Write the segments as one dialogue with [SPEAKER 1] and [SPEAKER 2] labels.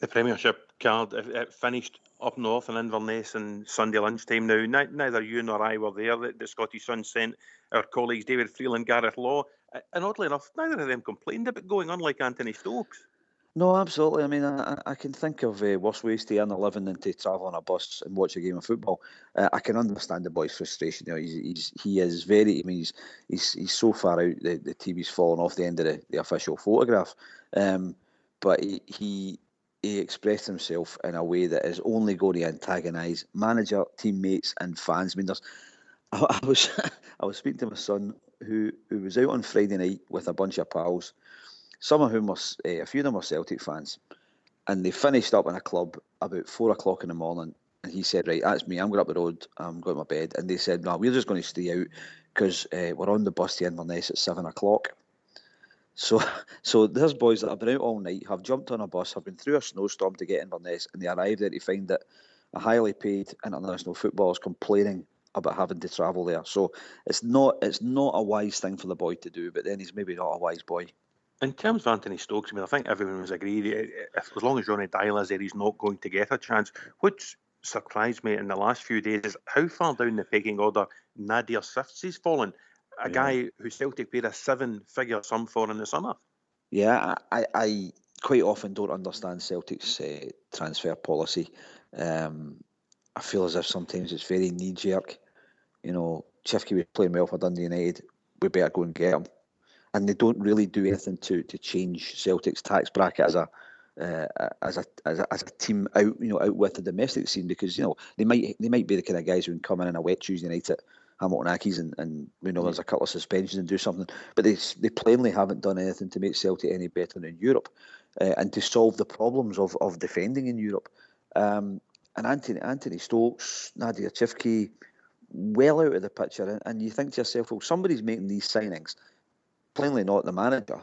[SPEAKER 1] The Premiership card it, it finished up north in Inverness on Sunday lunchtime. Now, ni- neither you nor I were there. The, the Scottish Sun sent our colleagues David Freeland, Gareth Law, and oddly enough, neither of them complained about going on like Anthony Stokes.
[SPEAKER 2] No, absolutely. I mean, I, I can think of uh, worse ways to earn a living than to travel on a bus and watch a game of football. Uh, I can understand the boy's frustration. You know, he's, he's he is very. I mean, he's he's, he's so far out. The, the TV's fallen off the end of the, the official photograph. Um, but he he expressed himself in a way that is only going to antagonise manager, teammates, and fans. I mean, there's. I, I was I was speaking to my son who who was out on Friday night with a bunch of pals some of whom were, uh, a few of them were Celtic fans, and they finished up in a club about four o'clock in the morning. And he said, "Right, that's me. I'm going up the road. I'm going to my bed." And they said, "No, we're just going to stay out because uh, we're on the bus to Inverness at seven o'clock." So, so there's boys that have been out all night, have jumped on a bus, have been through a snowstorm to get Inverness, and they arrive there to find that a highly paid international footballer is complaining about having to travel there. So it's not it's not a wise thing for the boy to do. But then he's maybe not a wise boy.
[SPEAKER 1] In terms of Anthony Stokes, I mean, I think everyone was agreed. eh, If, as long as Ronny Deila is there, he's not going to get a chance. Which surprised me in the last few days is how far down the pecking order Nadir Ciftci has fallen. A
[SPEAKER 2] Yeah.
[SPEAKER 1] guy who Celtic paid a seven-figure sum for in the summer.
[SPEAKER 2] Yeah, I, I, I quite often don't understand Celtic's uh, transfer policy. Um, I feel as if sometimes it's very knee jerk. You know, Ciftci was playing well for Dundee United. We better go and get him, and they don't really do anything to to change Celtic's tax bracket as a. Uh, as a, as a as a team out you know out with the domestic scene because you know they might they might be the kind of guys who can come in on a wet Tuesday night at Hamilton Accies and, and you know there's a couple of suspensions and do something but they they plainly haven't done anything to make Celtic any better in Europe uh, and to solve the problems of, of defending in Europe. Um, and Anthony Anthony Stokes Nadir Ciftci well out of the picture and, and you think to yourself well somebody's making these signings plainly not the manager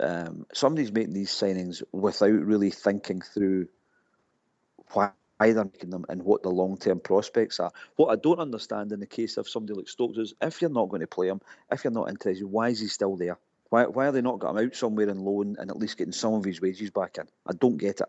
[SPEAKER 2] um, somebody's making these signings without really thinking through why they're making them and what the long term prospects are. What I don't understand in the case of somebody like Stokes is if you're not going to play him, if you're not interested, why is he still there? Why, why are they not got him out somewhere in loan and at least getting some of his wages back in? I don't get it.